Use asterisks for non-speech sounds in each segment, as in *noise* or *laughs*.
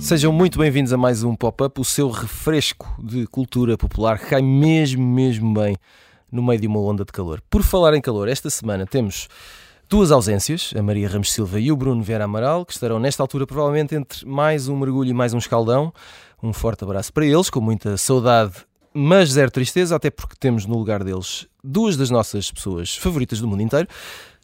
Sejam muito bem-vindos a mais um Pop-Up, o seu refresco de cultura popular que cai mesmo, mesmo bem no meio de uma onda de calor. Por falar em calor, esta semana temos duas ausências, a Maria Ramos Silva e o Bruno Vera Amaral, que estarão nesta altura provavelmente entre mais um mergulho e mais um escaldão. Um forte abraço para eles, com muita saudade, mas zero tristeza, até porque temos no lugar deles duas das nossas pessoas favoritas do mundo inteiro.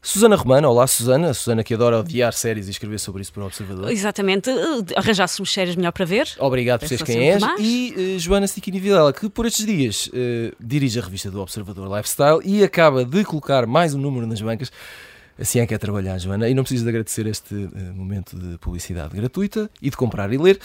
Susana Romana, olá Susana, a Susana que adora odiar séries e escrever sobre isso para o Observador. Exatamente, arranjássemos séries melhor para ver. Obrigado por seres quem és. E uh, Joana Stiquini Videla, que por estes dias uh, dirige a revista do Observador Lifestyle e acaba de colocar mais um número nas bancas. Assim é que é trabalhar, Joana. E não preciso de agradecer este uh, momento de publicidade gratuita e de comprar e ler.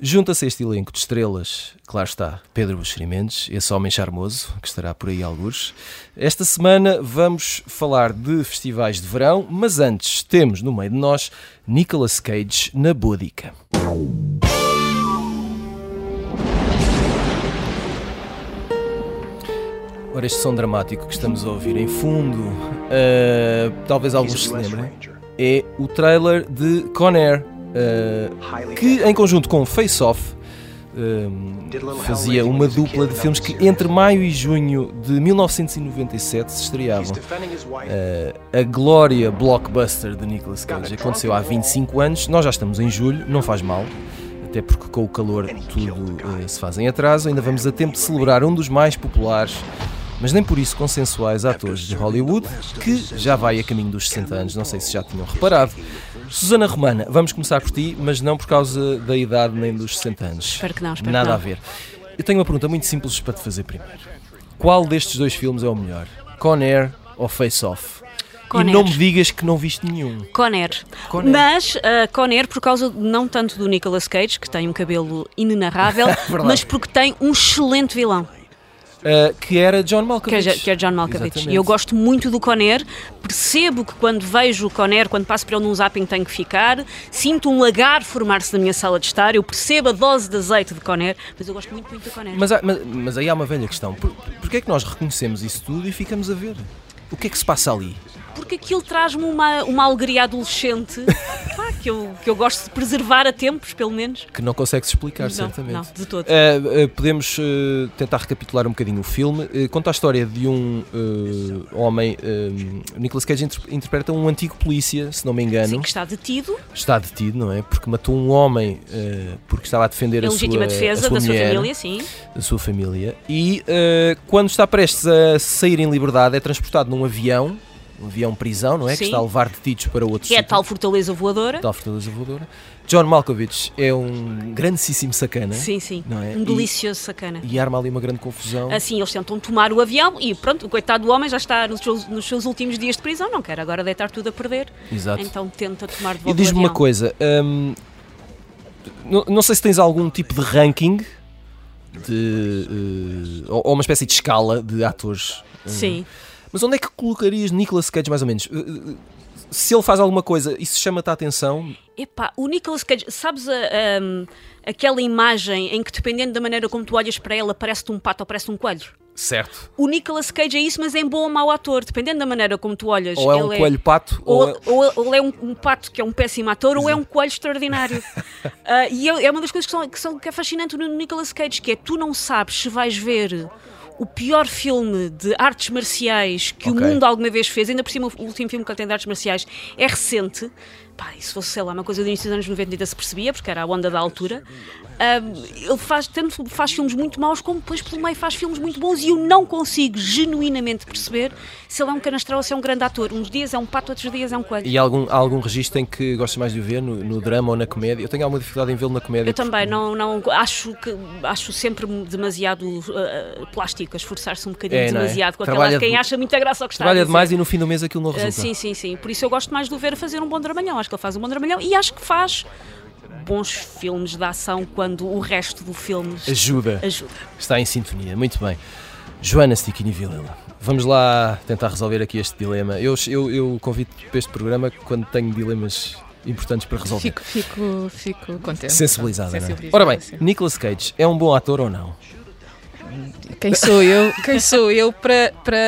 Junta-se este elenco de estrelas, claro está, Pedro Buxerimentos, esse homem charmoso que estará por aí alguns. Esta semana vamos falar de festivais de verão, mas antes temos no meio de nós Nicolas Cage na Búdica. Ora, este som dramático que estamos a ouvir em fundo, uh, talvez alguns se lembrem, é o trailer de Con Air, uh, que em conjunto com Face Off uh, fazia uma dupla de filmes que entre maio e junho de 1997 se estreavam. A glória blockbuster de Nicolas Cage aconteceu há 25 anos, nós já estamos em julho, não faz mal até porque com o calor tudo uh, se faz em atraso. Ainda vamos a tempo de celebrar um dos mais populares mas nem por isso consensuais atores de Hollywood, que já vai a caminho dos 60 anos, não sei se já tinham reparado. Susana Romana, vamos começar por ti, mas não por causa da idade nem dos 60 anos. Espero que não, espero Nada que não. a ver. Eu tenho uma pergunta muito simples para te fazer primeiro. Qual destes dois filmes é o melhor? Con Air ou Face Off? Con e não Air. me digas que não viste nenhum. Conner. Conner. Mas uh, Conner, por causa não tanto do Nicolas Cage, que tem um cabelo inenarrável, *laughs* mas porque tem um excelente vilão, Uh, que era John que Malkovich. é, que é John Malkovich. E eu gosto muito do Conner, percebo que quando vejo o Conner, quando passo por ele num zapping tenho que ficar, sinto um lagar formar-se na minha sala de estar, eu percebo a dose de azeite de Conner, mas eu gosto muito, muito do Conner. Mas, mas, mas aí há uma velha questão. Por, porquê é que nós reconhecemos isso tudo e ficamos a ver? O que é que se passa ali? Porque aquilo traz-me uma, uma alegria adolescente *laughs* pá, que, eu, que eu gosto de preservar a tempos, pelo menos. Que não consegue-se explicar, Não, certamente. não, de todo. Uh, uh, podemos uh, tentar recapitular um bocadinho o filme. Uh, conta a história de um uh, homem. Uh, Nicolas Cage inter- interpreta um antigo polícia, se não me engano. Sim, que está detido, Está detido, não é? Porque matou um homem uh, porque estava a defender em a sua, legítima a defesa sua da sua mulher, família, sim. da sua família. E uh, quando está prestes a sair em liberdade, é transportado num avião, um avião prisão, não é? Que Sim. está a levar detidos para outro Que é a tal fortaleza voadora. tal fortaleza voadora. John Malkovich é um grandíssimo sacana. Sim, sim. Não é? Um E- delicioso sacana. E arma ali uma grande confusão. Assim, eles tentam tomar o avião e pronto, o coitado do homem já está nos seus, nos seus últimos dias de prisão, não quer agora deitar tudo a perder. Exato. Então tenta tomar de e volta o diz-me uma coisa: hum, não, não sei se tens algum tipo de ranking de, ou, ou uma espécie de escala de atores. eh, Sim. Mas onde é que colocarias Nicolas Cage mais ou menos? Eh, eh, Se ele faz alguma coisa, isso chama-te a atenção? Epá, o Nicolas Cage, sabes a, ahm, aquela imagem em que dependendo da maneira como tu olhas para ela parece-te um pato ou parece um coelho? Certo. O Nicolas Cage é isso, mas é em bom ou mau ator, dependendo da maneira como tu olhas. Ou é um ele coelho-pato, Ou, ou, é- ou- ou ele é um, um pato que é um péssimo ator, ou é um coelho extraordinário. *laughs* Ah, e é, é uma das coisas que, são, que, são- que é fascinante no Nicolas Cage, que é tu não sabes se vais ver o pior filme de artes marciais que Ok. o mundo alguma vez fez, ainda por cima o último filme que ele tem de artes marciais é recente. Pá, e se fosse, sei lá, uma coisa do início dos anos 90 ainda se percebia, porque era a onda da altura. Ele faz, tanto faz filmes muito maus, como depois pelo meio faz filmes muito bons e eu não consigo genuinamente perceber se ele é um canastrão ou se é um grande ator. Uns dias é um pato, outros dias é um coelho. E há algum, há algum registro em que gostas mais de o ver, no, no drama ou na comédia? Eu tenho alguma dificuldade em vê-lo na comédia. Eu também, não, não acho que acho sempre demasiado uh, plástico, a esforçar-se um bocadinho É, é? demasiado com Trabalha aquela quem de- acha muita graça ao que está Trabalha demais e no fim do mês aquilo não Uh, resulta. sim, sim, sim. Por isso eu gosto mais de o ver a fazer um bom dramalhão. Acho que ele faz um bom dramalhão e acho que faz bons filmes de ação quando o resto do filme Ajuda. ajuda. Está em sintonia, muito bem. Joana Stiquini Vilela, vamos lá tentar resolver aqui este dilema. Eu, eu, eu convido para este programa quando tenho dilemas importantes para resolver. Fico, fico, fico contente. Sensibilizada, não é? Ora bem, Nicolas Cage é um bom ator ou não? Quem sou eu? Quem sou eu para, para,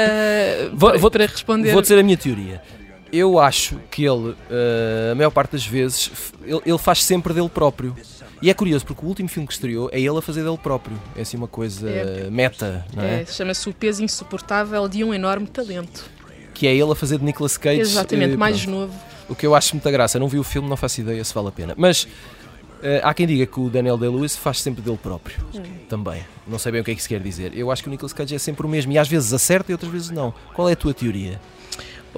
Vou- vou- para responder? Vou dizer a minha teoria. Eu acho que ele, eh, a maior parte das vezes, ele, ele faz sempre dele próprio. E é curioso, porque o último filme que estreou é ele a fazer dele próprio. É assim uma coisa É. meta, não é? É, Chama-se o peso insuportável de um enorme talento. Que é ele a fazer de Nicolas Cage. Exatamente, eh, mais novo. O que eu acho muita graça. Não vi o filme, não faço ideia se vale a pena. Mas eh, há quem diga que o Daniel Day-Lewis faz sempre dele próprio. Também. Não sei bem o que é que isso quer dizer. Eu acho que o Nicolas Cage é sempre o mesmo. E às vezes acerta e outras vezes não. Qual é a tua teoria?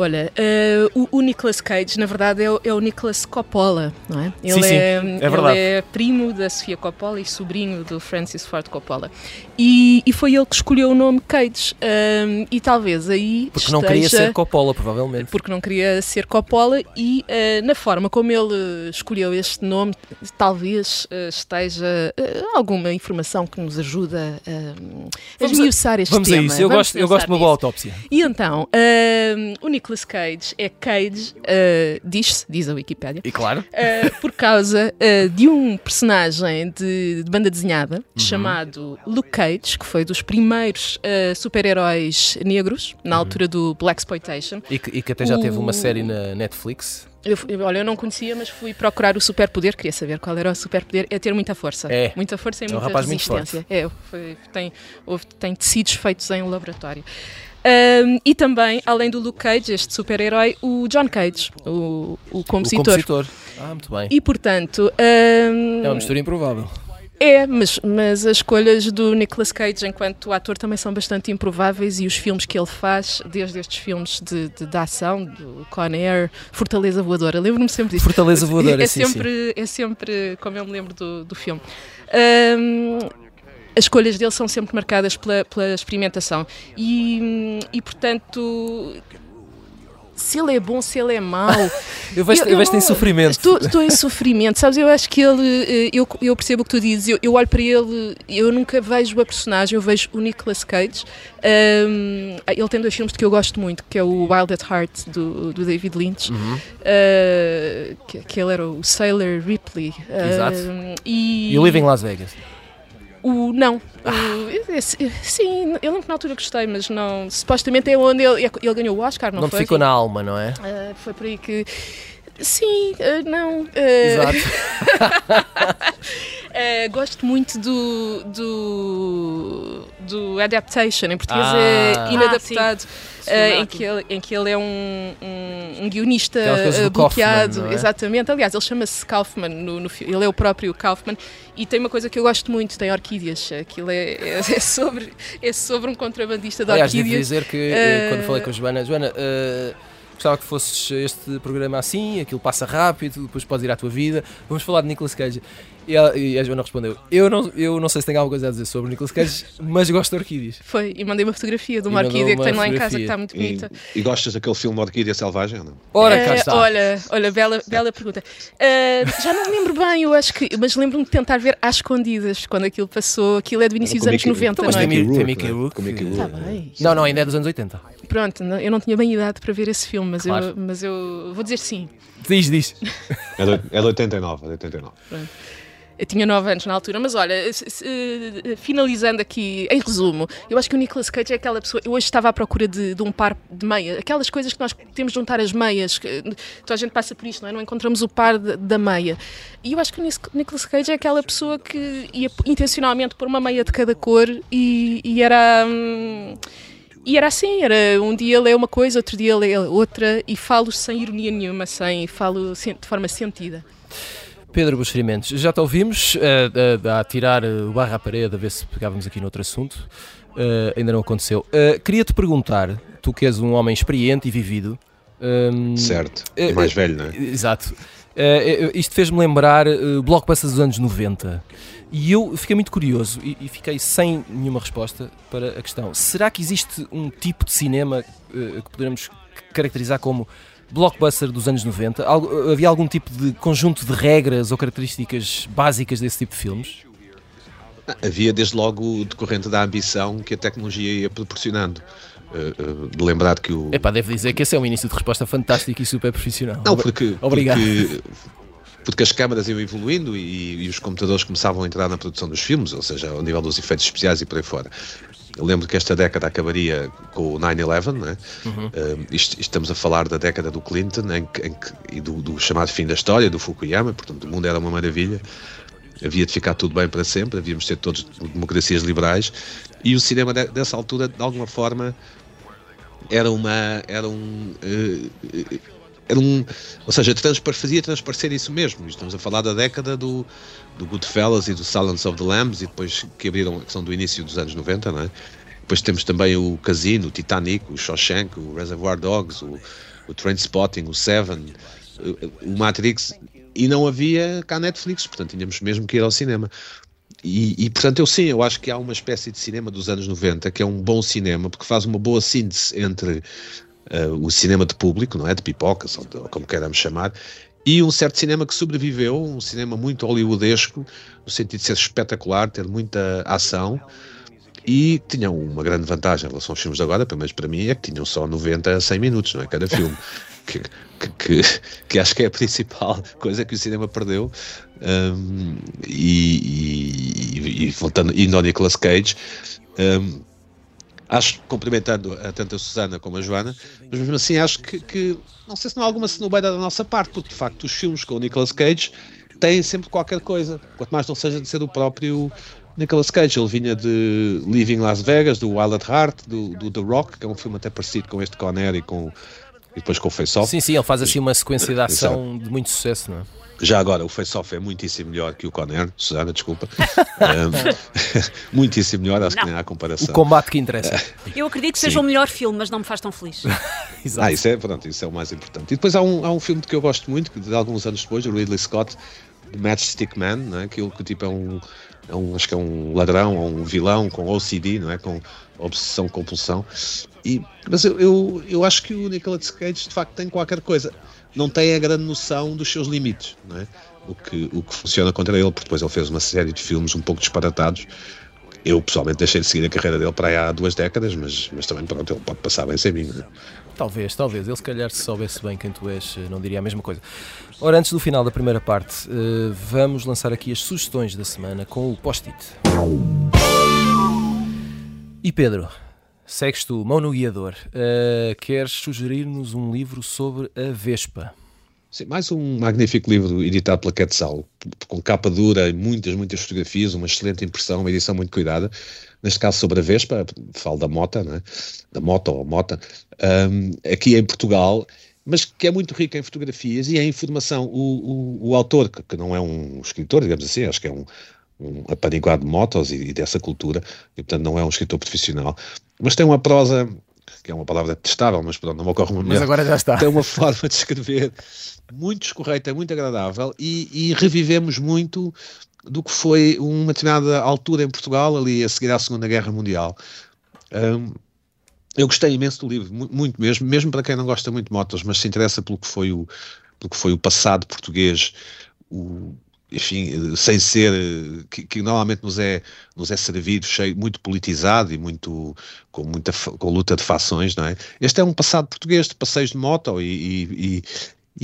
Olha, eh, o, o Nicolas Cage, na verdade, é o, é o Nicolas Coppola, não é? Ele Sim, sim, é, é verdade. Ele é primo da Sofia Coppola e sobrinho do Francis Ford Coppola. E, e foi ele que escolheu o nome Cage. ehm, e talvez aí Porque não queria esteja- ser Coppola, provavelmente. porque não queria ser Coppola e eh, na forma como ele eh, escolheu este nome talvez eh, esteja eh, alguma informação que nos ajuda eh, a Vamos a- esmiuçar este Vamos a tema. isso. Eu Vamos gosto, eu gosto de uma boa autópsia. E então, o Nicolas Cage é Cage, eh, diz-se, diz a Wikipédia, E claro. eh, por causa eh, de um personagem de, de banda desenhada chamado Luke Cage, que foi dos primeiros super-heróis negros na altura do Black Exploitation. E que, e que até já teve uma O- série na Netflix. Eu, olha, eu não conhecia, mas fui procurar o superpoder, queria saber qual era o superpoder, é ter muita força. É. Muita força e É um muita rapaz muito resistência. É, foi- tem, houve- tem tecidos feitos em laboratório. Ahm, e também, além do Luke Cage, este super-herói, o John Cage, o, o O compositor. compositor. Ah, muito bem. E portanto, ahm, É uma mistura improvável. é, mas, mas as escolhas do Nicolas Cage enquanto ator também são bastante improváveis e os filmes que ele faz, desde estes filmes de, de, de ação, do Con Air, Fortaleza Voadora, lembro-me sempre disso. Fortaleza voadora, é sim, sim. sempre, É sempre como eu me lembro do, do filme. Ahm, as escolhas dele são sempre marcadas pela, pela experimentação e, e, portanto, se ele é bom, se ele é mau. *laughs* Eu vejo, eu, Eu- eu vejo em sofrimento. Estou, estou em sofrimento, sabes? Eu acho que ele, eh, eu, eu percebo o que tu dizes, eu, eu olho para ele, eu nunca vejo a personagem, eu vejo o Nicolas Cage. Ahm, ele tem dois filmes que eu gosto muito, que é o Wild at Heart do, do David Lynch, Uhum. ah, que, que ele era o Sailor Ripley. Exato. Ahm, e E o Living Las Vegas. O não. O- sim, eu lembro que na altura gostei, mas não. Supostamente é onde ele, ele ganhou o Oscar, não, Não, foi? ficou na alma, não é? Ah, foi por aí que. Sim, ah, não. ah, Exato. *laughs* gosto muito do, do, do Adaptation, em português Ah. é inadaptado, ah, em, Ótimo. que ele, em que ele é um, um, um guionista Kaufman, bloqueado. não é? Exatamente. Aliás, ele chama-se Kaufman no, no filme, ele é o próprio Kaufman. E tem uma coisa que eu gosto muito, tem orquídeas. Aquilo é, *laughs* é, é sobre, é sobre um contrabandista de Aliás, devo orquídeas. dizer que Eh, quando falei com a Joana, Joana, gostava que fosses este programa assim, aquilo passa rápido, depois podes ir à tua vida, vamos falar de Nicolas Cage. E a, e a Joana respondeu: eu não, eu não sei se tenho alguma coisa a dizer sobre Nicolas Cage, *laughs* mas gosto de orquídeas. Foi, e mandei uma fotografia de E uma orquídea que tenho lá em casa que está muito E, bonita. e gostas daquele filme Orquídea Selvagem? Não? Ora, Eh, cá está. Olha, olha, bela, bela pergunta. Eh, já não me lembro bem, eu acho que. Mas lembro-me de tentar ver às escondidas quando aquilo passou. Aquilo é do início dos anos Mickey- 90, Então, mas não é? tem Mickey Rourke, é? Rourke. Bem. Não, não, ainda é dos anos 80. Pronto, não- eu não tinha bem idade para ver esse filme, mas, Claro. eu, mas eu vou dizer sim. Diz, diz. É de, é de 89, é de 89. Eu tinha 9 anos na altura, mas olha, eh, finalizando aqui, em resumo, eu acho que o Nicolas Cage é aquela pessoa. Eu hoje estava à procura de, de um par de meias, aquelas coisas que nós temos de juntar as meias, que toda a gente passa por isto, não é? Não encontramos o par de- da meia. E eu acho que o Nicolas Cage é aquela pessoa que ia intencionalmente pôr uma meia de cada cor e, e era. hum, e era assim, era um dia ele é uma coisa, outro dia ele é outra, e falo sem ironia nenhuma, sem, falo de forma sentida. Pedro Buxerimentos, já te ouvimos eh, a, a tirar eh, o barro à parede, a ver se pegávamos aqui noutro assunto. Eh, ainda não aconteceu. Eh, Queria-te perguntar, tu que és um homem experiente e vivido. ehm, Certo. E mais velho, não é? Exato. Eh, isto fez-me lembrar uh, blockbusters dos anos 90. E eu fiquei muito curioso e, e fiquei sem nenhuma resposta para a questão. Será que existe um tipo de cinema eh, que poderemos caracterizar como blockbuster dos anos 90? Algo- havia algum tipo de conjunto de regras ou características básicas desse tipo de filmes? Havia desde logo decorrente da ambição que a tecnologia ia proporcionando. Eh, eh, de lembrar que o. Epá, devo dizer que esse é um início de resposta fantástico e super profissional. Não, porque, Obrigado. porque porque as câmaras iam evoluindo e, e, os computadores começavam a entrar na produção dos filmes, ou seja, ao nível dos efeitos especiais e por aí fora. Eu lembro que esta década acabaria com o 9-11, né? Uhum. Uh, isto, estamos a falar da década do Clinton em que, em que, e do, do, chamado fim da história, do Fukuyama, portanto o mundo era uma maravilha, havia de ficar tudo bem para sempre, havíamos de ter todos democracias liberais, e o cinema de, dessa altura, de alguma forma, era uma. Era um, uh, era um, ou seja, transpar, fazia transparecer isso mesmo. Estamos a falar da década do, do Goodfellas e do Silence of the Lambs, e depois que abriram, que são do início dos anos 90, não é? Depois temos também o Casino, o Titanic, o Shawshank, o Reservoir Dogs, o, o Trainspotting, o Seven, o, o Matrix, e não havia cá Netflix, portanto tínhamos mesmo que ir ao cinema. E, e, portanto eu sim, eu acho que há uma espécie de cinema dos anos 90 que é um bom cinema porque faz uma boa síntese entre uh, o cinema de público, não é? De pipocas, ou, de, ou como queiramos chamar, e um certo cinema que sobreviveu, um cinema muito hollywoodesco, no sentido de ser espetacular, ter muita ação, e tinham uma grande vantagem em relação aos filmes de agora, pelo menos para mim, é que tinham só 90 a 100 minutos, não é? Cada filme. Que, que, que, que, acho que é a principal *laughs* coisa que o cinema perdeu. Um, e, e, e, voltando, indo ao Nicolas Cage, um, acho, cumprimentando a, tanto a Susana como a Joana, mas mesmo assim acho que, que não sei se não há alguma cenobeira da nossa parte, porque de facto os filmes com o Nicolas Cage têm sempre qualquer coisa, quanto mais não seja de ser o próprio Nicolas Cage. Ele vinha de Living Las Vegas, do Wild at Heart, do, do The Rock, que é um filme até parecido com este Conner e com e depois com o Face Off. Sim, sim, ele faz assim uma sequência de ação de muito sucesso, não é? Já agora, o face-off é muitíssimo melhor que o Conner, Susana, desculpa. um, *laughs* muitíssimo melhor, acho não. que nem há comparação. O combate que interessa. Eu acredito que seja o melhor filme, mas não me faz tão feliz. *laughs* ah, isso é, pronto, isso é o mais importante. E depois há um, há um filme que eu gosto muito, que de alguns anos depois, o Ridley Scott, The Matchstick Man, né? aquilo que tipo é um, é um, acho que é um ladrão ou um vilão com OCD, não é? com obsessão, compulsão. E, mas eu, eu, eu acho que o Nicolas Cage de facto tem qualquer coisa não tem a grande noção dos seus limites, não é? o, que, o que funciona contra ele, porque depois ele fez uma série de filmes um pouco disparatados. Eu pessoalmente deixei de seguir a carreira dele para aí há duas décadas, mas, mas também pronto, ele pode passar bem sem mim. Não é? Talvez, talvez. Ele se calhar se soubesse bem quem tu és, não diria a mesma coisa. Ora, antes do final da primeira parte, eh, vamos lançar aqui as sugestões da semana com o post-it. E Pedro, Segues tu, mão no guiador. Uh, queres sugerir-nos um livro sobre a Vespa? Sim, mais um magnífico livro editado pela Quetzal, com capa dura muitas, muitas fotografias, uma excelente impressão, uma edição muito cuidada. Neste caso sobre a Vespa, falo da Mota, é? da Moto ou Mota, um, aqui em Portugal, mas que é muito rica em fotografias e em informação. O, o, o autor, que não é um escritor, digamos assim, acho que é um, um apaniguado de motos e, e, dessa cultura, e portanto não é um escritor profissional, mas tem uma prosa, que é uma palavra detestável, mas pronto, não me ocorre uma Mas agora já está. Tem uma forma de escrever muito escorreita, muito agradável, e, e revivemos muito do que foi uma determinada altura em Portugal, ali a seguir à Segunda Guerra Mundial. Um, eu gostei imenso do livro, muito mesmo, mesmo para quem não gosta muito de motos, mas se interessa pelo que foi o, pelo que foi o passado português, o, enfim, sem ser que, que, normalmente nos é nos é servido cheio muito politizado e muito com muita com luta de fações, não é? Este é um passado português de passeios de moto e, e, e,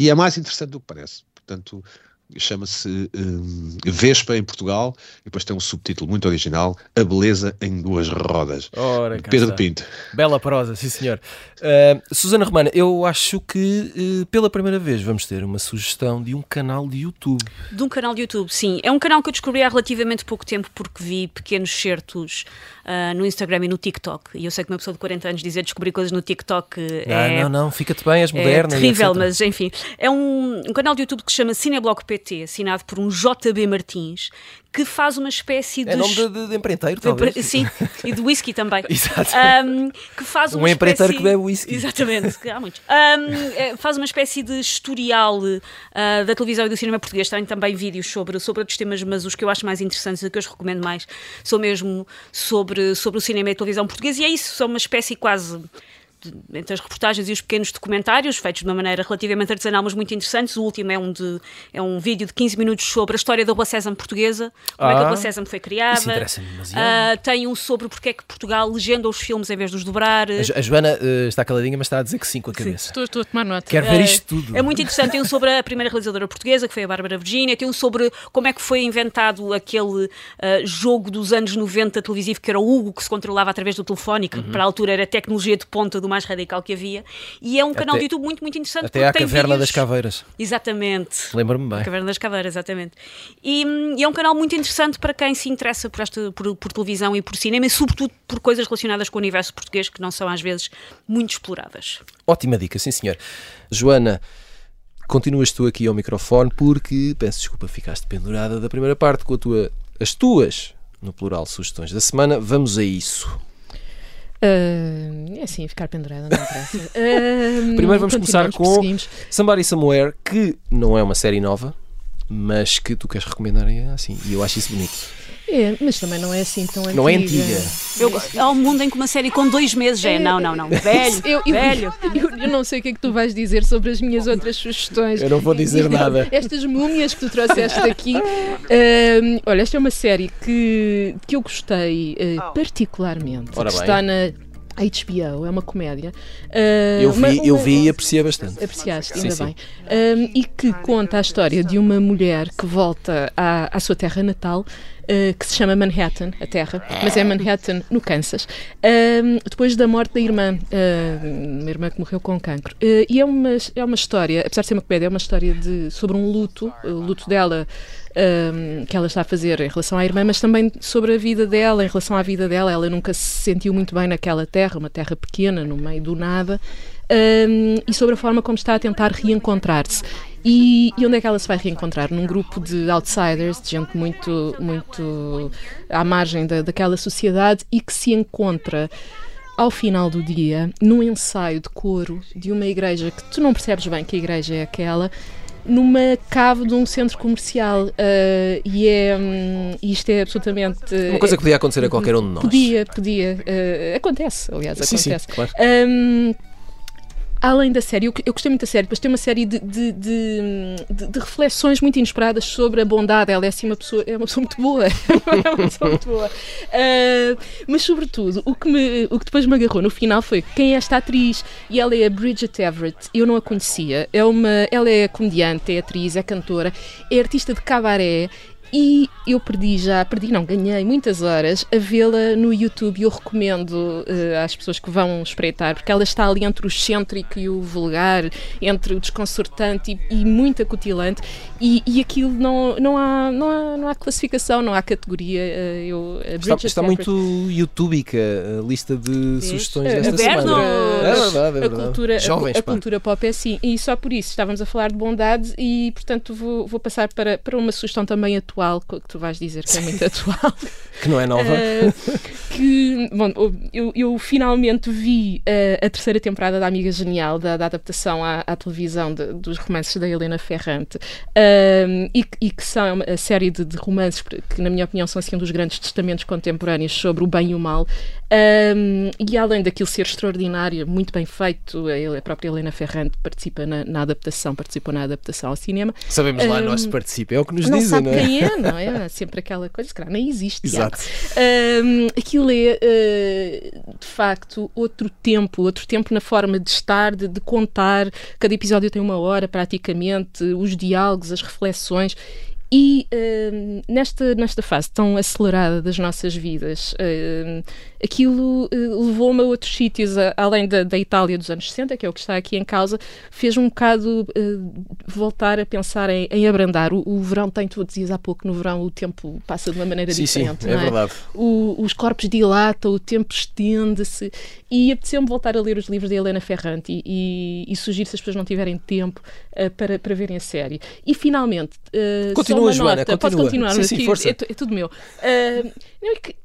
e é mais interessante do que parece. Portanto, chama-se um, Vespa em Portugal e depois tem um subtítulo muito original A Beleza em Duas Rodas. Ora, Pedro está. Pinto. Bela prosa, sim senhor. Uh, Susana Romana, eu acho que uh, pela primeira vez vamos ter uma sugestão de um canal de YouTube. De um canal de YouTube, sim. É um canal que eu descobri há relativamente pouco tempo porque vi pequenos certos uh, no Instagram e no TikTok. E eu sei que uma pessoa de 40 anos dizer descobrir coisas no TikTok é... Não, não, fica-te bem, és moderna É terrível, mas enfim. É um, um canal de YouTube que se chama Cineblock PT PT, assinado por um JB Martins, que faz uma espécie de. É nome de, de, de empreiteiro, talvez. Sim, e de whisky também. *laughs* Exato. Um, que faz uma um empreiteiro espécie... que bebe whisky. Exatamente, há muitos. Um, faz uma espécie de historial uh, da televisão e do cinema português. Tem também vídeos sobre, sobre outros temas, mas os que eu acho mais interessantes e que eu os recomendo mais são mesmo sobre, sobre o cinema e a televisão portuguesa. E é isso, são uma espécie quase entre as reportagens e os pequenos documentários, feitos de uma maneira relativamente artesanal, mas muito interessantes. O último é um, de, é um vídeo de 15 minutos sobre a história da Rua Sésamo portuguesa, como é que a Ah, Rua Sésamo foi criada. isso interessa-me demasiado. Ah, tem um sobre porque é que Portugal legenda os filmes em vez de os dobrar. A, Jo- a Joana eh, está caladinha, mas está a dizer que sim com a cabeça. Estou, estou a tomar nota. Quero ver É, isto tudo. É muito interessante. Tem um sobre a primeira realizadora portuguesa, que foi a Bárbara Virginia. Tem um sobre como é que foi inventado aquele ah, jogo dos anos 90 televisivo que era o Hugo, que se controlava através do telefone, que para a altura era a tecnologia de ponta do mais radical que havia. E é um canal Até- de YouTube muito, muito interessante. Até tem Caverna vídeos- das Caveiras. Exatamente. Lembro-me bem. Caverna das Caveiras, exatamente. E, hum, e é um canal muito interessante para quem se interessa por, esta, por, por televisão e por cinema e, sobretudo, por coisas relacionadas com o universo português que não são, às vezes, muito exploradas. Ótima dica, sim senhor. Joana, continuas tu aqui ao microfone porque, peço desculpa, ficaste pendurada da primeira parte com a tua, as tuas, no plural, sugestões da semana. Vamos a isso. Ah, é assim, ficar pendurada, não interessa. *laughs* Ah, Primeiro vamos começar com-. Somebody Somewhere, que não é uma série nova, mas que tu queres recomendar é assim. E eu acho isso bonito. É, mas também não é assim tão antiga. Não é antiga. Eu, há um mundo em que uma série com dois meses já é. Não, não, não. Velho, Eu, eu, velho. eu, eu não sei o que é que tu vais dizer sobre as minhas outras sugestões. Eu não vou dizer nada. Estas múmias que tu trouxeste aqui. Ahm, olha, esta é uma série que, que eu gostei eh, particularmente. Ora que bem. está na HBO, é uma comédia. Ah, Eu uma- vi, eu uma- vi e apreciei bastante. Apreciaste, Sim, ainda sim. bem. Um, e que conta a história de uma mulher que volta à, à sua terra natal, uh, que se chama Manhattan, a terra, mas é Manhattan, no Kansas, um, depois da morte da irmã, uh, uma irmã que morreu com cancro. Uh, e é uma, é uma história, apesar de ser uma comédia, é uma história de, sobre um luto, o luto dela. que ela está a fazer em relação à irmã, mas também sobre a vida dela, em relação à vida dela. Ela nunca se sentiu muito bem naquela terra, uma terra pequena, no meio do nada, um, e sobre a forma como está a tentar reencontrar-se. E, e onde é que ela se vai reencontrar? Num grupo de outsiders, de gente muito, muito à margem da, daquela sociedade e que se encontra ao final do dia num ensaio de coro de uma igreja que tu não percebes bem que a igreja é aquela. Numa cave de um centro comercial ah, e é hum, isto é absolutamente Uma coisa que podia acontecer a qualquer um de nós. Podia, podia. eh, acontece, aliás, Sim, sim, acontece. claro. Hum, além da série, eu, eu gostei muito da série, depois tem uma série de, de, de- de- reflexões muito inesperadas sobre a bondade. Ela é assim uma pessoa, é uma pessoa muito boa. *laughs* é uma pessoa muito boa. Ah, mas, sobretudo, o que, me, o que depois me agarrou no final foi quem é esta atriz. E ela é a Bridget Everett. Eu não a conhecia. É uma, ela é comediante, é atriz, é cantora, é artista de cabaré. E eu perdi já, perdi não, ganhei muitas horas a vê-la no YouTube. Eu recomendo eh, às pessoas que vão espreitar, porque ela está ali entre o excêntrico e o vulgar, entre o desconcertante e, e muito acutilante, e, e aquilo não, não, há, não, há, não há classificação, não há categoria. eh, eu, a Está, está muito youtubica a lista de sugestões É, desta Aberto. semana. É verdade, é a verdade. cultura, a, Jovens, a pá. cultura pop é assim. E só por isso estávamos a falar de bondade e, portanto, vou, vou passar para, para uma sugestão também atual, que tu vais dizer que é muito *laughs* atual. Que não é nova. Uh, que, bom, eu, eu finalmente vi uh, a terceira temporada da Amiga Genial, da, da adaptação à, à televisão de- dos romances da Helena Ferrante, e, que- e que são a série de, de romances que, na minha opinião, são assim, um dos grandes testamentos contemporâneos sobre o bem e o mal. Um, e além daquilo ser extraordinário, muito bem feito, a, própria Helena Ferrante participa na, na adaptação, participou na adaptação ao cinema. Sabemos lá, um, nós se participa, é o que nos não dizem, sabe não é? quem é, *laughs* não é? Sempre aquela coisa, se calhar nem existe. Exato. Um, aquilo é, uh, de facto, outro tempo, outro tempo na forma de estar, de, de contar. Cada episódio tem uma hora, praticamente, os diálogos, as reflexões. E um, nesta, nesta fase tão acelerada das nossas vidas, um, aquilo uh, levou-me a outros sítios, a- além da, da Itália dos anos 60, que é o que está aqui em causa, fez um bocado uh, voltar a pensar em, em abrandar. O, o verão tem, tu dizias há pouco, no verão o tempo passa de uma maneira Sim, sim, diferente. é não verdade. o- os corpos dilatam, o tempo estende-se e apeteceu-me voltar a ler os livros da Helena Ferrante e, e, e sugiro se as pessoas não tiverem tempo eh, para, para verem a série. E finalmente, eh, Continua, só uma Joana, nota, posso continua. continuar Sim, sim, aqui? força. É, é tudo meu. Eh, não é que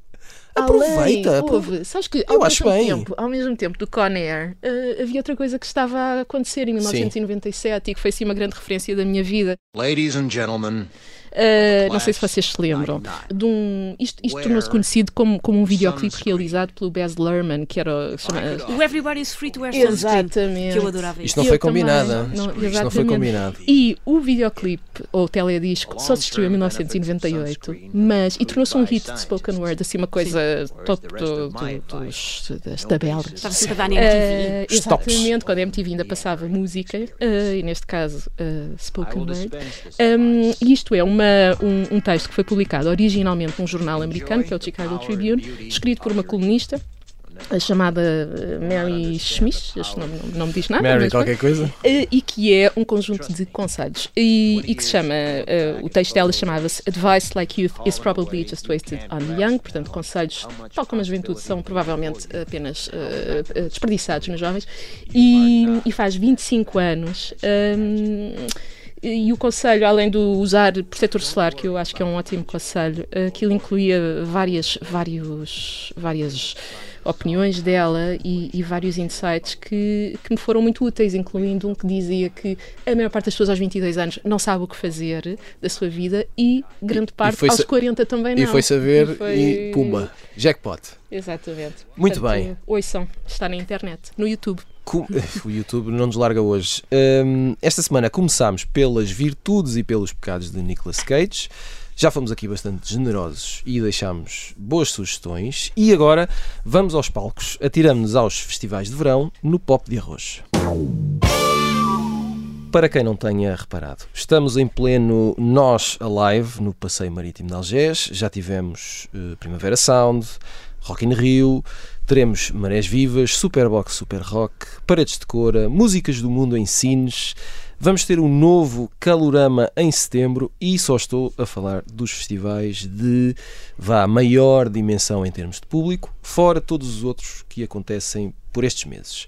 Aproveita, Além, houve, sabes que ao Eu acho mesmo, bem. tempo, ao mesmo tempo do Con Air, eh, havia outra coisa que estava a acontecer em 1997 e que foi assim uma grande referência da minha vida. Ladies and gentlemen, Uh, não sei se vocês se lembram. De um, isto isto tornou-se conhecido como, como um videoclipe realizado pelo Baz Luhrmann, que era. Chama, o Everybody's Free to Wear Sunscreen. Exatamente. Que eu adorava Isto não foi combinado. Não, Isto não foi combinado. E o videoclipe, ou o teledisco, só se estreou em 1998, mas e tornou-se um hit de spoken word, assim uma coisa top do, do, dos, das tabelas. Estava sempre a dar na MTV. Eh, Stops. exatamente, quando a MTV ainda passava música, eh, e neste caso eh, spoken word. Um, e isto é uma, um, um texto que foi publicado originalmente num jornal americano, que é o Chicago Tribune, escrito por uma colunista. A chamada eh, Mary Schmidt, este nome não, não me diz nada. Mary, mas qualquer coisa? Eh, e que é um conjunto de conselhos e, e que se chama, eh, o texto dela chamava-se Advice Like Youth is Probably Just Wasted on the Young, portanto conselhos, tal como a juventude, são provavelmente apenas eh, desperdiçados nos jovens e, e faz 25 anos hum, e o conselho, além do usar protetor solar, que eu acho que é um ótimo conselho, aquilo incluía várias, vários, várias opiniões dela e, e vários insights que, que me foram muito úteis, incluindo um que dizia que a maior parte das pessoas aos 22 anos não sabe o que fazer da sua vida e grande parte foi aos sa- 40 também não. E foi saber E foi- e pumba, jackpot. Exatamente. Muito Portanto, bem. Ouçam, está na internet, no YouTube. Com- *laughs* O YouTube não nos larga hoje. Hum, esta semana começámos pelas virtudes e pelos pecados de Nicolas Cage. Já fomos aqui bastante generosos e deixámos boas sugestões. E agora vamos aos palcos. Atiramos-nos aos festivais de verão no Pop de Arroz. Para quem não tenha reparado, estamos em pleno Nós Alive no Passeio Marítimo de Algés. Já tivemos eh, Primavera Sound, Rock in Rio, teremos Marés Vivas, Superbox Super Rock, Paredes de Cora, Músicas do Mundo em Cines. Vamos ter um novo Calorama em setembro e só estou a falar dos festivais de vá maior dimensão em termos de público, fora todos os outros que acontecem por estes meses.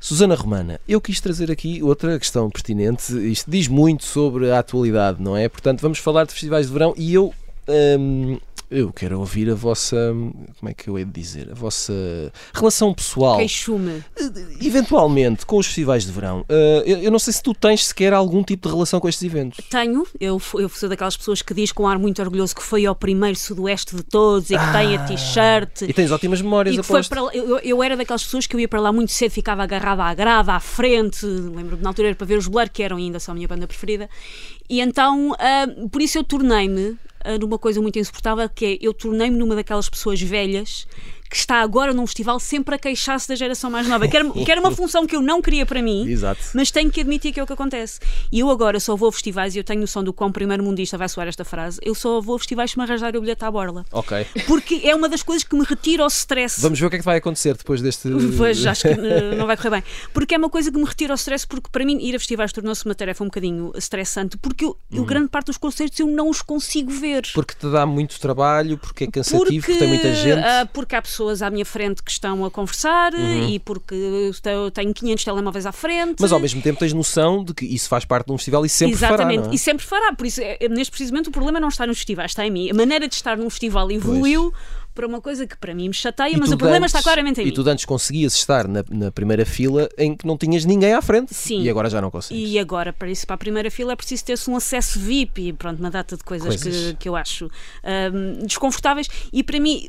Susana Romana, eu quis trazer aqui outra questão pertinente. Isto diz muito sobre a atualidade, não é? Portanto, vamos falar de festivais de verão e eu. hum, eu quero ouvir a vossa. Como é que eu hei de dizer? A vossa relação pessoal. Queixume. Eventualmente, com os festivais de verão. Uh, eu, eu não sei se tu tens sequer algum tipo de relação com estes eventos. Tenho, eu, eu sou daquelas pessoas que diz com um ar muito orgulhoso que foi ao primeiro sudoeste de todos e que tem a t-shirt. E tens ótimas memórias, E foi para eu, eu era daquelas pessoas que eu ia para lá muito cedo, ficava agarrada à grada, à frente. Lembro-me na altura era para ver os Blur, que eram ainda só a minha banda preferida. E então, ah, por isso eu tornei-me ah, numa coisa muito insuportável, que é eu tornei-me numa daquelas pessoas velhas que está agora num festival sempre a queixar-se da geração mais nova. Que era, que era uma *laughs* função que eu não queria para mim. Exato. Mas tenho que admitir que é o que acontece. E eu agora só vou a festivais, e eu tenho noção do quão primeiro mundista vai soar esta frase, eu só vou a festivais se me arranjar o bilhete à borla. Ok. Porque é uma das coisas que me retira o stress. Vamos ver o que é que vai acontecer depois deste. *laughs* Pois, acho que eh, não vai correr bem. Porque é uma coisa que me retira o stress, porque para mim ir a festivais tornou-se uma tarefa um bocadinho estressante, porque eu, eu grande parte dos concertos eu não os consigo ver. Porque te dá muito trabalho, porque é cansativo, porque, tem muita gente. ah, porque há pessoas à minha frente que estão a conversar e porque tenho 500 telemóveis à frente. Mas ao mesmo tempo tens noção de que isso faz parte de um festival e sempre Exatamente, fará. é? e sempre fará. Por isso, é- é- neste precisamente, o problema não está nos festivais, está em mim. A maneira de estar num festival evoluiu para uma coisa que para mim me chateia, E mas o problema antes- está claramente em E mim. tu antes conseguias estar na, na primeira fila em que não tinhas ninguém à frente. Sim. E agora já não consegues. E agora, para isso, para a primeira fila, é preciso ter-se um acesso VIP e pronto, uma data de coisas, Coisas. Que, que eu acho ahm, desconfortáveis. E para mim,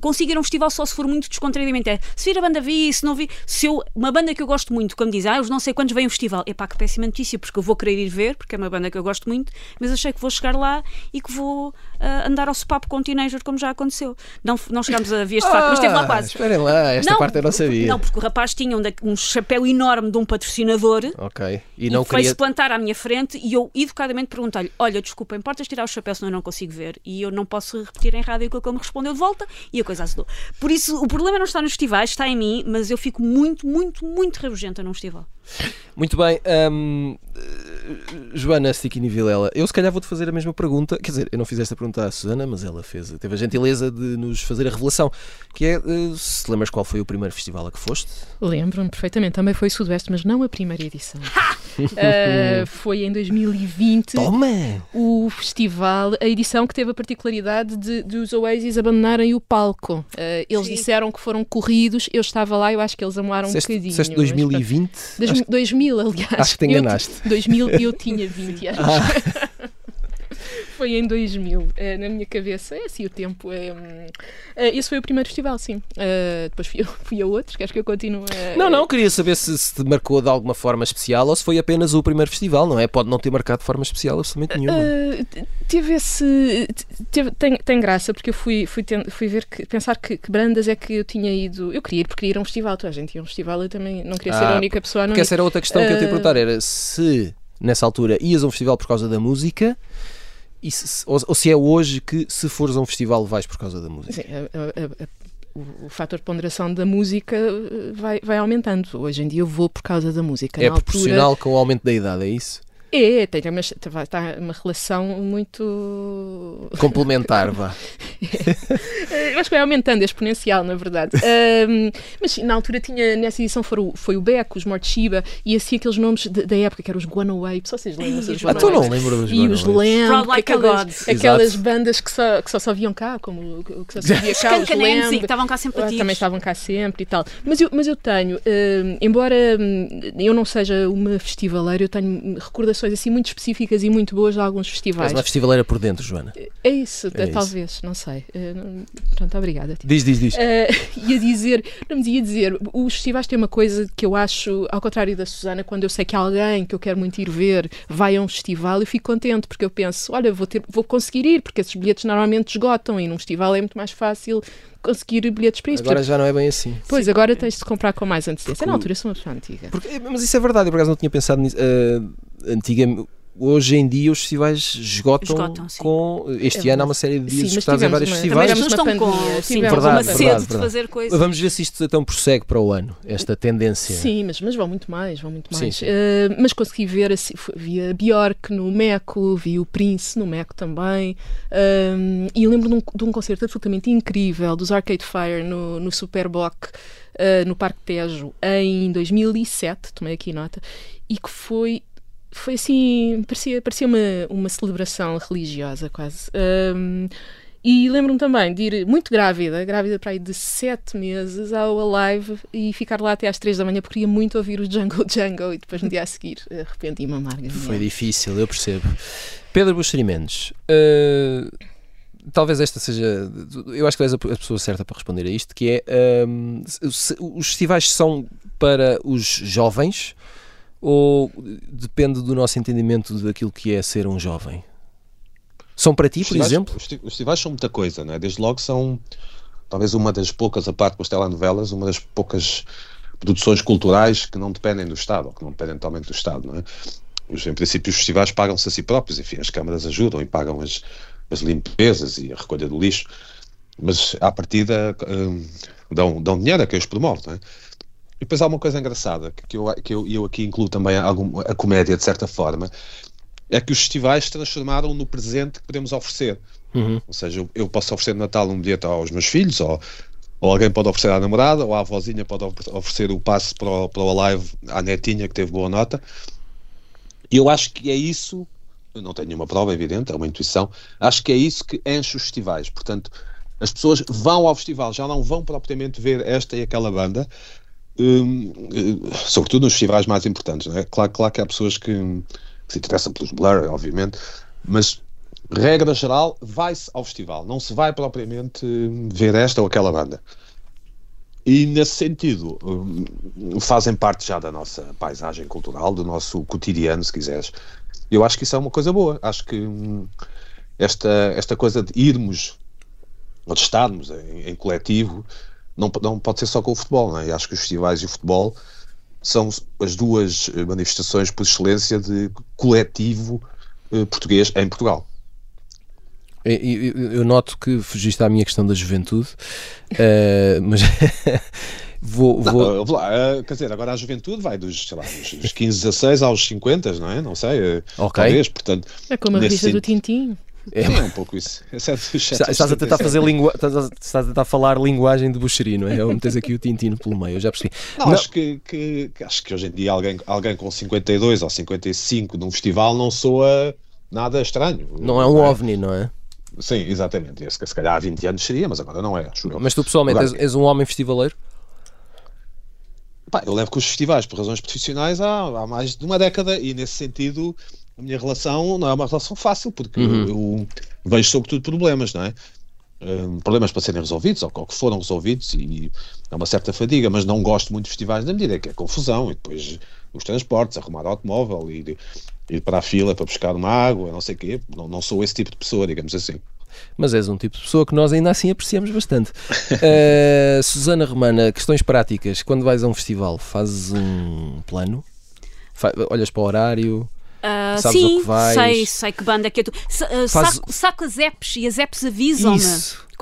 consigo ir a um festival só se for muito descontraídamente. É se vir a banda vi, se não vi. Se eu, uma banda que eu gosto muito, como diz, ah, os não sei quantos vêm ao festival. Epá, que péssima notícia, porque eu vou querer ir ver, porque é uma banda que eu gosto muito, mas achei que vou chegar lá e que vou ah, andar ao sopapo com um teenager, como já aconteceu. Não, não chegámos a vias de facto, mas esteve lá Ah, quase. Esperem lá, esta parte eu não sabia. Não, porque o rapaz tinha um, um chapéu enorme de um patrocinador Ok. E e, não foi-se queria. plantar à minha frente e eu educadamente perguntei-lhe: Olha, desculpa, importas tirar o chapéu senão eu não consigo ver? E eu não posso repetir em rádio aquilo que ele me respondeu de volta e a coisa azedou. Por isso, o problema não está nos festivais, está em mim, mas eu fico muito, muito, muito rabugenta num festival. Muito bem. hum, Joana Stiquini Vilela, eu se calhar vou-te fazer a mesma pergunta. Quer dizer, eu não fiz esta pergunta à Susana, mas ela fez, teve a gentileza de nos fazer a revelação. Que é, eh, se lembras qual foi o primeiro festival a que foste? Lembro-me perfeitamente, também foi o Sudoeste, mas não a primeira edição. *laughs* Ah, foi em 2020 Toma! o festival, a edição que teve a particularidade de, de os Oasis abandonarem o palco. Ah, eles Sim. disseram que foram corridos, eu estava lá, eu acho que eles amoaram um bocadinho. disseste mas, 2020? Pronto. Dois- 2000, aliás. acho que te Eu enganaste. 2000 eu tinha 20 *laughs* anos. Foi em 2000, eh, na minha cabeça. É assim o tempo. É, esse foi o primeiro festival, sim. depois fui, *laughs* fui a outros, queres que eu continue? Não, não, queria saber se, se te marcou de alguma forma especial ou se foi apenas o primeiro festival, não é? Pode não ter marcado de forma especial absolutamente nenhuma. Uh, teve esse. Teve, tem, tem graça, porque eu fui, fui, ten, fui ver que, pensar que, que, brandas é que eu tinha ido. Eu queria ir porque queria ir a um festival, toda a gente ia a um festival, eu também não queria ah, ser a única pessoa a não Porque essa era outra questão uh, que eu te ia perguntar: era se nessa altura ias a um festival por causa da música. Se, ou, ou, se é hoje que, se fores a um festival, vais por causa da música? Sim, a, a, a, o, o fator de ponderação da música eh, vai, vai aumentando. Hoje em dia eu vou por causa da música. É proporcional com o aumento da idade, é isso? É, tem uma, está uma relação muito. Complementar, vá. *laughs* Eu acho que vai aumentando, é exponencial, na verdade. *laughs* Um, mas na altura tinha, nessa edição foi o, foi o Beck, os Mortiba e assim aqueles nomes de, da época, que eram os Guano só vocês lembram? Os ah, tu não lembro dos E os Lamb, like aquelas, aquelas bandas que só, que só só viam cá, como que só se via cá, os Lamb. que estavam cá sempre Também estavam cá sempre e tal. Mas eu, mas eu tenho, um, embora hum, eu não seja uma festivaleira, eu tenho recordações assim muito específicas e muito boas de alguns festivais. Mas uma festivaleira por dentro, Joana. É isso, é talvez, isso. não sei. Uh, pronto, obrigada. Diz, diz, diz. Uh, ia dizer, não me ia dizer, os festivais têm uma coisa que eu acho, ao contrário da Susana, quando eu sei que alguém que eu quero muito ir ver vai a um festival, eu fico contente, porque eu penso, olha, vou, ter, vou conseguir ir, porque esses bilhetes normalmente esgotam e num festival é muito mais fácil conseguir bilhetes para isso. Agora já não é bem assim. Pois, Sim. agora tens de comprar com mais antecedência. Porque... Na altura sou uma pessoa antiga. Porque, mas isso é verdade, eu por acaso não tinha pensado nisso. Uh, antiga, hoje em dia os festivais esgotam, esgotam com. Este é ano há uma série de dias sim, esgotados em vários uma, festivais. Mas estão com sim, verdade, uma verdade, sede verdade. de fazer coisas. Vamos ver se isto então prossegue para o ano, esta tendência. Sim, mas, mas vão muito mais, vão muito mais. Sim, sim. Uh, mas consegui ver, assim, vi a Bjork no Meco, vi o Prince no Meco também. Uh, e lembro de um, de um, concerto absolutamente incrível dos Arcade Fire no, no Superboc. Uh, no Parque Tejo em 2007, tomei aqui nota, e que foi foi assim, parecia, parecia uma, uma celebração religiosa quase. Um, e lembro-me também de ir muito grávida, grávida para aí de sete meses, ao Alive e ficar lá até às três da manhã porque queria muito ouvir o Jungle *laughs* Jungle e depois no dia a seguir arrependi-me amarga. Foi difícil, eu percebo. Pedro Buxeri Mendes, uh, talvez esta seja. Eu acho que és a pessoa certa para responder a isto, que é um, os festivais são para os jovens ou depende do nosso entendimento daquilo que é ser um jovem? São para ti, por exemplo? Os festivais são muita coisa, né? desde logo são talvez uma das poucas, a parte das telenovelas, uma das poucas produções culturais que não dependem do Estado, ou que não dependem totalmente do Estado. Não é? Os, em princípio, os festivais pagam-se a si próprios, enfim, as câmaras ajudam e pagam as, as limpezas e a recolha do lixo, mas à partida hum, dão, dão dinheiro a quem os promove. Não é? E depois há uma coisa engraçada, que eu, que eu, eu aqui incluo também algum, a comédia, de certa forma, é que os festivais se transformaram no presente que podemos oferecer. Uhum. Ou seja, eu, eu, posso oferecer no Natal um bilhete aos meus filhos, ou, ou alguém pode oferecer à namorada, ou a avózinha pode oferecer o passe para o, para o live à netinha que teve boa nota. E eu acho que é isso, não tenho nenhuma prova, evidente, é uma intuição, acho que é isso que enche os festivais. Portanto, as pessoas vão ao festival, já não vão propriamente ver esta e aquela banda, Hum, eh, sobretudo nos festivais mais importantes. Não é? claro, claro que há pessoas que, que se interessam pelos Blur, obviamente, mas regra geral, vai-se ao festival, não se vai propriamente hum, ver esta ou aquela banda. E nesse sentido, hum, fazem parte já da nossa paisagem cultural, do nosso cotidiano, se quiseres. Eu acho que isso é uma coisa boa. Acho que esta, esta coisa de irmos ou de estarmos em, em coletivo não, não pode ser só com o futebol, não é? acho que os festivais e o futebol são as duas eh, manifestações por excelência de coletivo eh, português em Portugal. Eu noto que fugiste à minha questão da juventude, uh, mas vou. *laughs* vou... Não, lá, quer dizer, agora a juventude vai dos, sei lá, dos 15, 16 aos 50, não é? Não sei, okay. talvez, portanto. É como a revista do Tintim. É, é um pouco isso. É estás a tentar fazer língua, estás a, estás a tentar falar linguagem de buxeri, não é? Eu metes aqui o Tintino pelo meio, eu já percebi. Não, não. Acho, que, que, acho que hoje em dia alguém, alguém com 52 ou 55 num festival não soa nada estranho. Não é um é? ovni, não é? Sim, exatamente. Esse, se calhar há 20 anos seria, mas agora não é. Mas tu pessoalmente agora, és, és um homem festivaleiro? Pá, eu levo com os festivais por razões profissionais há, há mais de uma década e nesse sentido a minha relação não é uma relação fácil, porque uhum. eu, eu, vejo sobretudo problemas, não é? Um, problemas para serem resolvidos, ou, ou, que foram resolvidos, e é uma certa fadiga, mas não gosto muito de festivais na medida que é confusão, e depois os transportes, arrumar automóvel, e ir para a fila para buscar uma água, não sei o quê. Não, não sou esse tipo de pessoa, digamos assim. Mas és um tipo de pessoa que nós ainda assim apreciamos bastante. uh, *laughs* Susana Romana, questões práticas. Quando vais a um festival, fazes um plano? olhas para o horário? Uh, Sabes sim, que vais? sei, sei que banda é que é tu. Uh, Faz... saco, saco as apps e as apps avisam-me.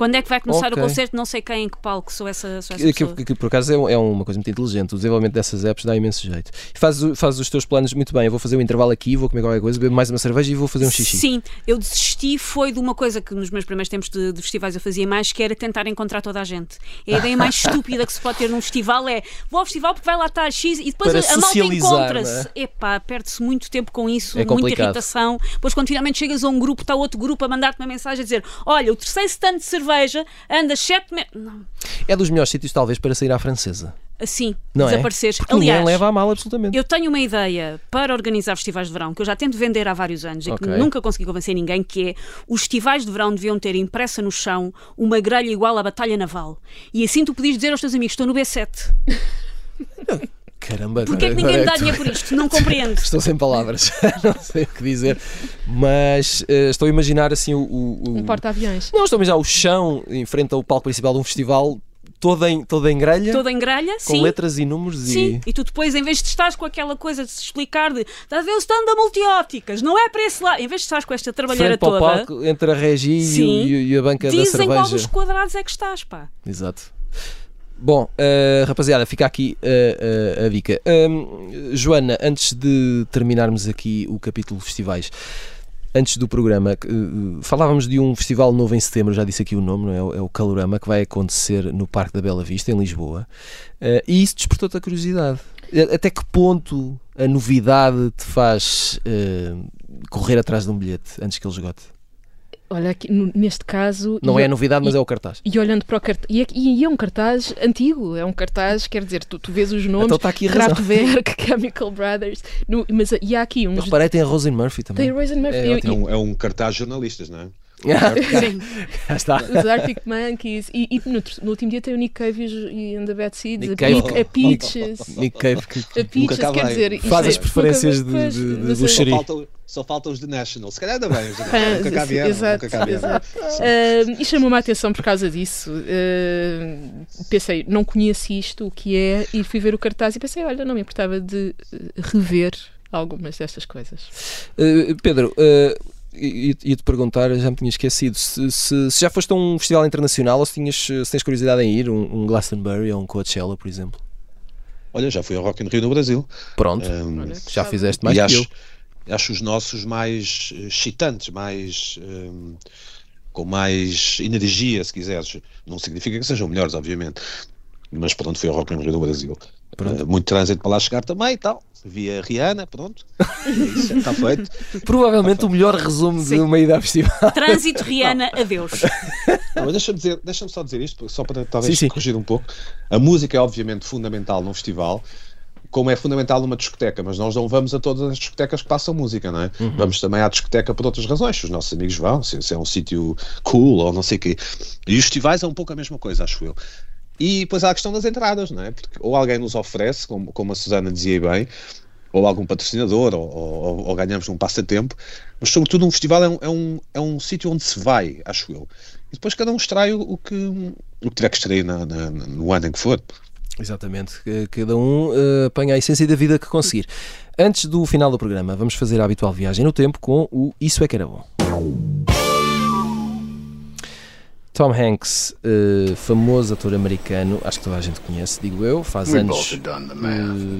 Quando é que vai começar okay. o concerto? Não sei quem, em que palco sou essa, sou essa que, que, que, por acaso é, é, uma coisa muito inteligente. O desenvolvimento dessas apps dá imenso jeito. Fazes faz os teus planos muito bem. Eu vou fazer um intervalo aqui, vou comer qualquer coisa, beber mais uma cerveja e vou fazer um xixi. Sim, eu desisti foi de uma coisa que nos meus primeiros tempos de, de festivais eu fazia mais, que era tentar encontrar toda a gente. É a ideia mais *laughs* estúpida que se pode ter num festival é vou ao festival porque vai lá estar X e depois Para a, a malta encontra-se. É? Epá, perde-se muito tempo com isso, é muita irritação. Depois quando finalmente chegas a um grupo, está outro grupo a mandar-te uma mensagem a dizer olha, o terceiro stand de cerveja andas 7 metros. Não. É dos melhores sítios, talvez, para sair à francesa. Sim, não desapareceres. É? Aliás, ninguém leva a mal absolutamente. Eu tenho uma ideia para organizar festivais de verão que eu já tento vender há vários anos okay. e que nunca consegui convencer ninguém, que é os festivais de verão deviam ter impressa no chão uma grelha igual à batalha naval. E assim tu podias dizer aos teus amigos, estou no B7. *laughs* Caramba, Porquê é que ninguém me dá dinheiro por isto? Não compreendo. *laughs* Estou sem palavras, *laughs* não sei o que dizer, mas uh, estou a imaginar assim o. o, o... Um porta-aviões. Não, estou a imaginar o chão em frente ao palco principal de um festival toda em, toda em grelha. Toda em grelha, com sim. letras e números sim. e. E tu depois, em vez de estás com aquela coisa de se explicar de estás a ver o stand da multióticas, não é para esse lado. Em vez de estás com esta trabalheira toda. Palco, entre a regi e, e, a banca da cerveja. Dizem qual dos quadrados é que estás, pá. Exato. Bom, uh, rapaziada, fica aqui uh, uh, a dica. Um, Joana, antes de terminarmos aqui o capítulo festivais, antes do programa, falávamos de um festival novo em setembro, já disse aqui o nome, não é? é o Calorama, que vai acontecer no Parque da Bela Vista, em Lisboa. e isso despertou-te a curiosidade. Até que ponto a novidade te faz correr atrás de um bilhete antes que ele esgote? Olha, aqui, neste caso. Não é novidade, mas e, é o cartaz. E olhando para o cartaz. E, é, e, é um cartaz antigo, é um cartaz, quer dizer, tu, tu vês os nomes. Então está aqui a Kraftwerk, Chemical *laughs* Brothers. No, mas e há aqui uns. Eu reparei, tem a Rosen Murphy também. Tem a Rosen Murphy. É, é, um, é um cartaz jornalistas, não é? *laughs* Sim. *laughs* está. Os Arctic Monkeys. E, e no, no, último dia tem o Nick Cave e and the Bad Seeds. Nick Cave. A, a Peaches. Nick Cave. A Peaches, *laughs* quer dizer. Faz as preferências de, de, de, do xeri. Só faltam os de National. Se calhar ainda bem. Os de Nunca vieram. Exato. exato. Uh, e chamou-me a atenção por causa disso. Uh, pensei, não conheço isto, o que é, e fui ver o cartaz e pensei, olha, não me importava de rever algumas destas coisas. Uh, Pedro, uh, ia-te perguntar, já me tinha esquecido, se, se, se, já foste a um festival internacional ou se, tinhas, se tens curiosidade em ir, um, um Glastonbury ou um Coachella, por exemplo. Olha, já fui ao Rock in Rio no Brasil. Pronto, um, Olha, já fizeste mais que acho, eu. Acho os nossos mais excitantes, mais... Um, com mais energia, se quiseres. Não significa que sejam melhores, obviamente. Mas pronto, fui ao Rock in Rio no Brasil. Uh, muito trânsito para lá chegar também e tal via Rihanna, pronto. Isso, está *laughs* feito. Provavelmente o melhor resumo Sim. de uma ida a festival. Trânsito Rihanna, adeus. *laughs* deixa-me dizer, deixa só dizer isto, só para talvez sim, sim. corrigir um pouco. A música é obviamente fundamental num festival, como é fundamental numa discoteca, mas nós não vamos a todas as discotecas que passam música, não é? Uhum. Vamos também à discoteca por outras razões, se os nossos amigos vão, se, se é um sítio cool ou não sei o quê. E os festivais é um pouco a mesma coisa, acho eu. E depois há a questão das entradas, não é? Porque ou alguém nos oferece, como, como a Susana dizia bem, ou algum patrocinador, ou, ou, ou ganhamos um passatempo, mas sobretudo um festival é um, é um, é um sítio onde se vai, acho eu. E depois cada um extrai o, que, o que tiver que extrair na, na, no ano em que for. Exatamente, cada um uh, apanha a essência da vida que conseguir. Antes do final do programa, vamos fazer a habitual viagem no tempo com o Isso é que era bom. Tom Hanks, uh, famoso ator americano, acho que toda a gente conhece, digo eu, faz anos uh,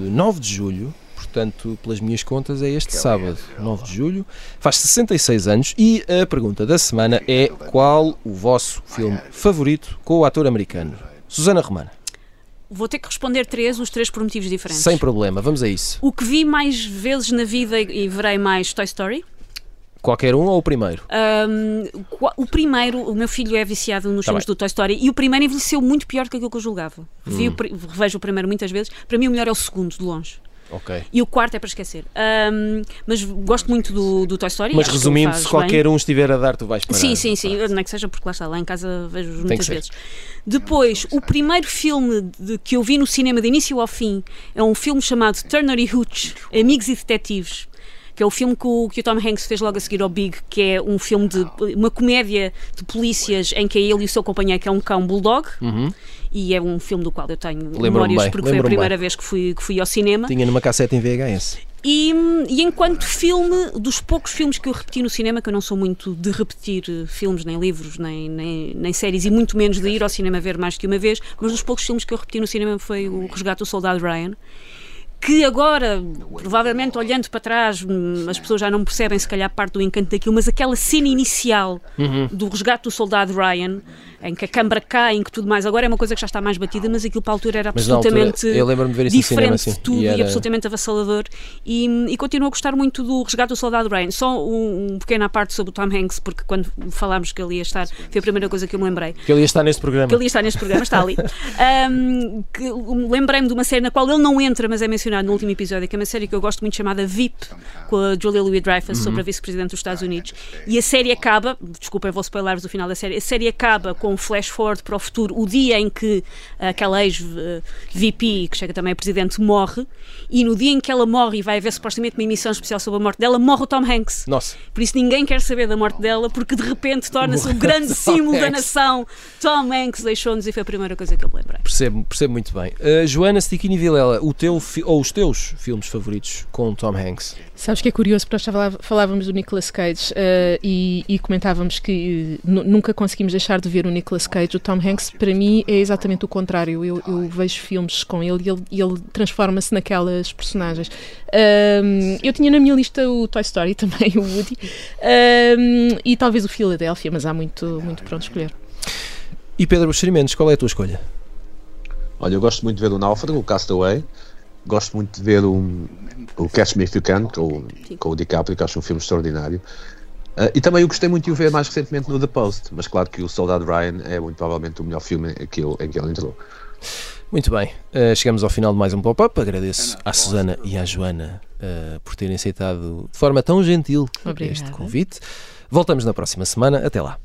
9 de julho, portanto, pelas minhas contas, é este sábado, 9 de julho, faz 66 anos e a pergunta da semana é qual o vosso filme favorito com o ator americano? Susana Romana. Vou ter que responder três, os três por motivos diferentes. Sem problema, vamos a isso. O que vi mais vezes na vida e verei mais Toy Story. Qualquer um ou o primeiro? Um, o primeiro, o meu filho é viciado nos tá filmes bem. do Toy Story e o primeiro envelheceu muito pior do que aquilo que eu julgava. Hum. O, revejo o primeiro muitas vezes. Para mim, o melhor é o segundo, de longe. Ok. E o quarto é para esquecer. Um, mas gosto muito do, do Toy Story. Mas resumindo, se qualquer bem. um estiver a dar, tu vais parar. Sim, sim, sim. Não é que seja porque lá está, lá em casa vejo que muitas vezes. Depois, o primeiro filme de- que eu vi no cinema de início ao fim é um filme chamado Turner e Hooch, Amigos e Detetives. Que é o filme que o, que o Tom Hanks fez logo a seguir ao Big, que é um filme de uma comédia de polícias em que é ele e o seu companheiro, que é um cão bulldog, e é um filme do qual eu tenho memórias porque foi a primeira bem. vez que fui, que fui ao cinema. Tinha numa cassete em VHS. E, e enquanto filme, dos poucos filmes que eu repeti no cinema, que eu não sou muito de repetir eh, filmes, nem livros, nem, nem, nem séries, e muito menos de ir ao cinema ver mais que uma vez, mas dos poucos filmes que eu repeti no cinema foi o Resgate do Soldado Ryan. Que agora, provavelmente olhando para trás, hum, as pessoas já não percebem se calhar parte do encanto daquilo, mas aquela cena inicial do resgate do soldado Ryan, em que a câmara cai, em que tudo mais, agora é uma coisa que já está mais batida, mas aquilo para a altura era Mas altura, absolutamente eu lembro-me de ver diferente cinema, sim, de tudo e e, era- absolutamente avassalador. E, e continuo a gostar muito do resgate do soldado Ryan. Só um, um pequeno à parte sobre o Tom Hanks, porque quando falámos que ele ia estar, foi a primeira coisa que eu me lembrei Que ele ia estar neste programa. que ele ia estar neste programa, está ali. Que Lembrei-me de uma série na qual ele não entra, mas é mencionado no último episódio, que é uma série que eu gosto muito chamada VIP, com a Julia Louis-Dreyfus, sobre a vice-presidente dos Estados Unidos. E a série acaba, desculpem, vou spoiler-vos do final da série, a série acaba com um flash forward para o futuro, o dia em que aquela ex-VP, que chega também a presidente, morre, e no dia em que ela morre e vai haver supostamente uma emissão especial sobre a morte dela, morre o Tom Hanks. Nossa. Por isso ninguém quer saber da morte dela, porque de repente torna-se o grande Tom símbolo da nação. Tom Hanks deixou-nos e foi a primeira coisa que eu me lembrei. Percebo, percebo muito bem. Uh, Joana Stichini Vilela, o teu ou os teus filmes favoritos com Tom Hanks? Sabes que é curioso, porque nós falávamos do Nicolas Cage eh, e, e comentávamos que nu- nunca conseguimos deixar de ver o Nicolas Cage. O Tom Hanks, para mim, é exatamente o contrário. Eu, eu vejo filmes com ele e ele, ele transforma-se naquelas personagens. Ahm, eu tinha na minha lista o Toy Story *laughs* também, o Woody, ahm, e talvez o Philadelphia, mas há muito, muito pronto escolher. E Pedro Buxerimentos, qual é a tua escolha? Olha, eu gosto muito de ver o Náufrago, o Castaway. Gosto muito de ver o, o Catch Me If You Can, com, o- com o DiCaprio, que acho um filme extraordinário. Uh, e também eu gostei muito de o ver mais recentemente no The Post, mas claro que o Soldado Ryan é muito provavelmente o melhor filme em que ele, em que ele entrou. Muito bem, uh, chegamos ao final de mais um pop-up. Agradeço à Susana e à Joana uh, por terem aceitado de forma tão gentil Obrigada. este convite. Voltamos na próxima semana. Até lá.